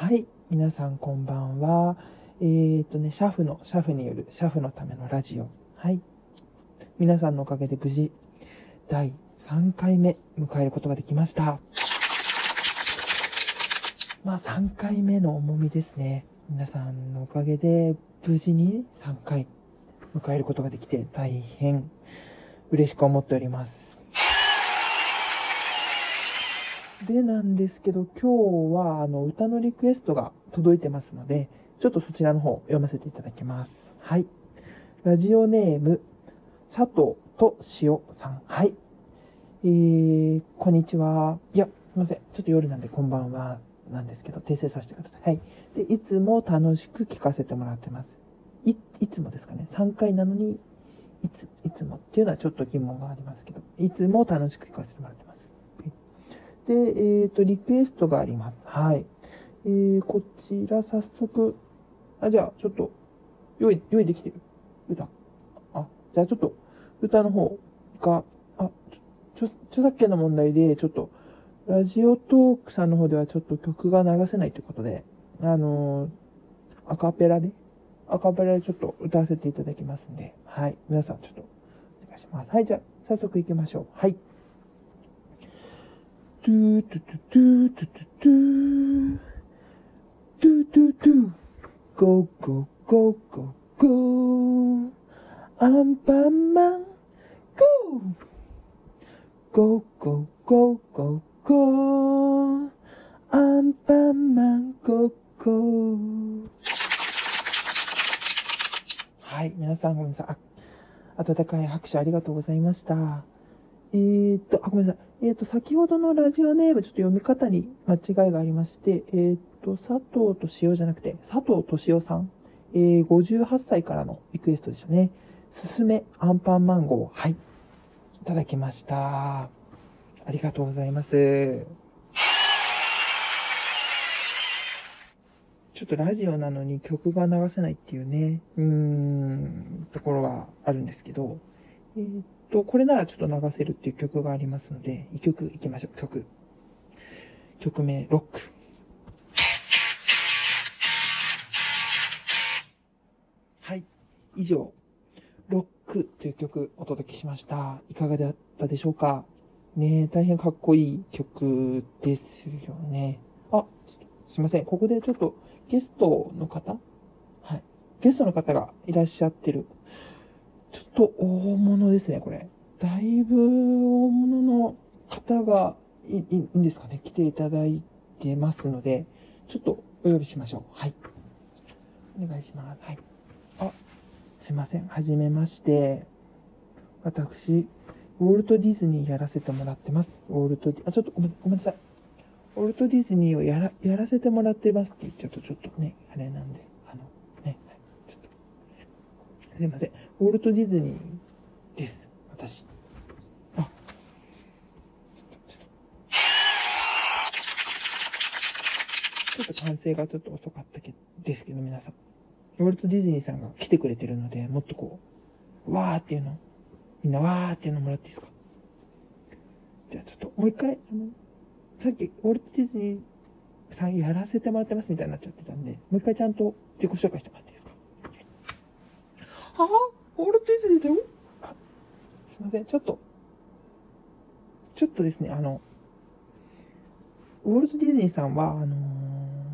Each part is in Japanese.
はい。皆さんこんばんは。えー、っとね、シャフの、シャフによる、シャフのためのラジオ。はい。皆さんのおかげで無事、第3回目迎えることができました。まあ3回目の重みですね。皆さんのおかげで無事に3回迎えることができて大変嬉しく思っております。でなんですけど今日はあの歌のリクエストが届いてますのでちょっとそちらの方読ませていただきます。はい。ラジオネーム佐藤と塩さん。はい。えー、こんにちは。いや、すいません。ちょっと夜なんでこんばんは。なんですけど、訂正させてください。はい。で、いつも楽しく聞かせてもらってます。い、いつもですかね。3回なのに、いつ、いつもっていうのはちょっと疑問がありますけど、いつも楽しく聞かせてもらってます。で、えっ、と、リクエストがあります。はい。えー、こちら早速、あ、じゃあ、ちょっと、用意、用意できてる歌。あ、じゃあちょっと、歌の方が、あ、ちょ、著作権の問題で、ちょっと、ラジオトークさんの方ではちょっと曲が流せないということで、あのーアカペラで、アカペラでちょっと歌わせていただきますんで、はい。皆さんちょっと、お願いします。はい、じゃあ、早速行きましょう。はい。トゥトゥトゥトゥトゥトゥトゥトゥトゥトゥゴーゴーゴーゴーゴーアンパンマンゴーゴーゴーゴーゴーゴーアンパンマンゴーゴーはい、皆さんごめんなさい。あ温かい拍手ありがとうございました。えー、っと、あ、ごめんなさい。えー、っと、先ほどのラジオネーム、ちょっと読み方に間違いがありまして、えー、っと、佐藤と塩じゃなくて、佐藤敏夫さん。えー、58歳からのリクエストでしたね。すすめアンパンマンゴー。はい。いただきました。ありがとうございます。ちょっとラジオなのに曲が流せないっていうね、うーん、ところがあるんですけど、えーと、これならちょっと流せるっていう曲がありますので、一曲いきましょう、曲。曲名、ロック。はい。以上、ロックという曲お届けしました。いかがだったでしょうか？ね、大変かっこいい曲ですよね。あ、すいません。ここでちょっとゲストの方？はい。ゲストの方がいらっしゃってる。ちょっと大物ですね、これ。だいぶ大物の方がいいいんですかね、来ていただいてますので、ちょっとお呼びしましょう。はい。お願いします。はい。あ、すいません。はじめまして。私、ウォルト・ディズニーやらせてもらってます。ウォルトディ、あ、ちょっとごめんごめんなさい。ウォルト・ディズニーをやら、やらせてもらってますって言っちゃうとちょっとね、あれなんで、あの、ね、はいちょっと、すいません。ウォルト・ディズニーです。私。あ、ちょっと、ちょっと。ちょっと完成がちょっと遅かったけですけど、皆さん。ウォルト・ディズニーさんが来てくれてるので、もっとこう、わーっていうの、みんなわーっていうのもらっていいですかじゃあちょっと、もう一回、あの、さっき、ウォルト・ディズニーさんやらせてもらってますみたいになっちゃってたんで、もう一回ちゃんと自己紹介してもらっていいですかはは？ウォル・ディズニーだよ？すいません、ちょっと、ちょっとですね、あの、ウォルト・ディズニーさんは、あの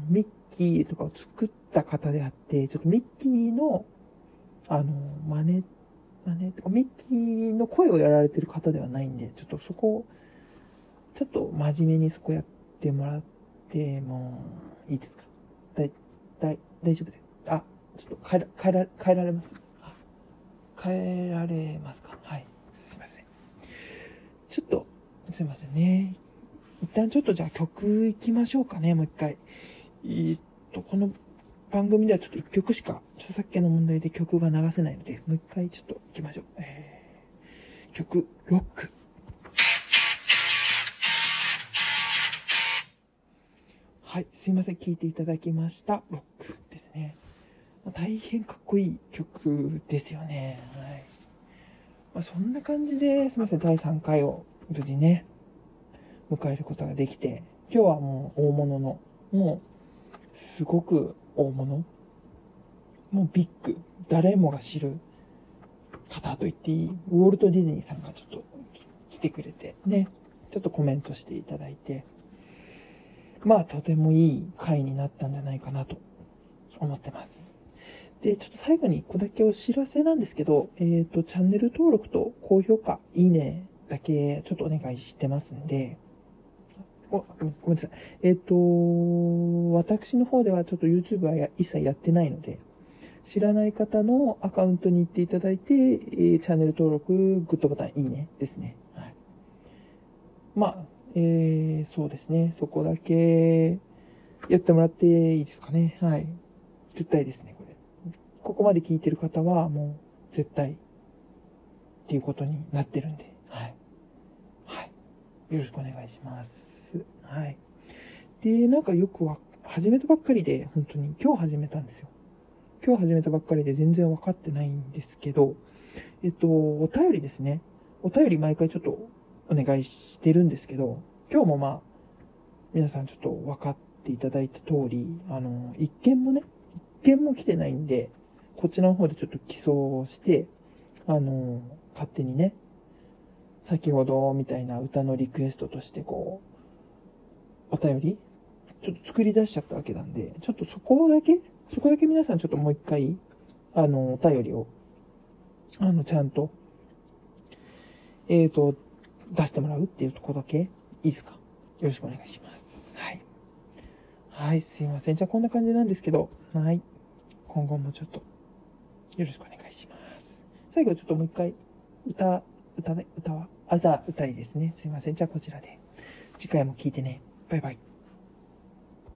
ミッキーとかを作った方であって、ちょっとミッキーの、あの真似、真似とか、ミッキーの声をやられてる方ではないんで、ちょっとそこを、ちょっと真面目にそこやってもらってもいいですか？だい、だい、大丈夫です。あ、ちょっと変えら、変えら、変えられます？変えられますか？はい。すいません。ちょっと、すいませんね。一旦ちょっとじゃあ曲行きましょうかね、もう一回。えっと、この番組ではちょっと一曲しか著作権の問題で曲が流せないので、もう一回ちょっと行きましょう。えー、曲、ロック。はい、すいません。聴いていただきました。ロックですね。大変かっこいい曲ですよね。はい。まあ、そんな感じで、すいません。第3回を無事ね、迎えることができて、今日はもう大物の、もうすごく大物。もうビッグ。誰もが知る方と言っていい。ウォルト・ディズニーさんがちょっと来てくれて、ね。ちょっとコメントしていただいて。まあ、とてもいい回になったんじゃないかなと思ってます。で、ちょっと最後に1個だけお知らせなんですけど、えっ、ー、と、チャンネル登録と高評価、いいねだけちょっとお願いしてますんで、ごめんなさい。えっ、ー、と、私の方ではちょっと YouTube は一切やってないので、知らない方のアカウントに行っていただいて、えー、チャンネル登録、グッドボタン、いいねですね。はい。まあ、えー、そうですね。そこだけやってもらっていいですかね。はい。絶対ですね、これ。ここまで聞いてる方はもう絶対っていうことになってるんで。はい。はい。よろしくお願いします。はい。で、なんかよくは、始めたばっかりで、本当に今日始めたんですよ。今日始めたばっかりで全然分かってないんですけど、えっと、お便りですね。お便り毎回ちょっとお願いしてるんですけど、今日もまあ、皆さんちょっと分かっていただいた通り、あの、一件もね、一件も来てないんで、こちらの方でちょっと寄贈して、あの、勝手にね、先ほどみたいな歌のリクエストとしてこう、お便りちょっと作り出しちゃったわけなんで、ちょっとそこだけ、そこだけ皆さんちょっともう一回、あの、お便りを、あの、ちゃんと、えっ、ー、と、出してもらうっていうとこだけ、いいですか？よろしくお願いします。はい。はい、すいません。じゃあこんな感じなんですけど、はい。今後もちょっと、よろしくお願いします。最後ちょっともう一回、歌、歌ね、歌は、あ、ざ、歌いですね。すいません。じゃあこちらで。次回も聴いてね。バイバイ。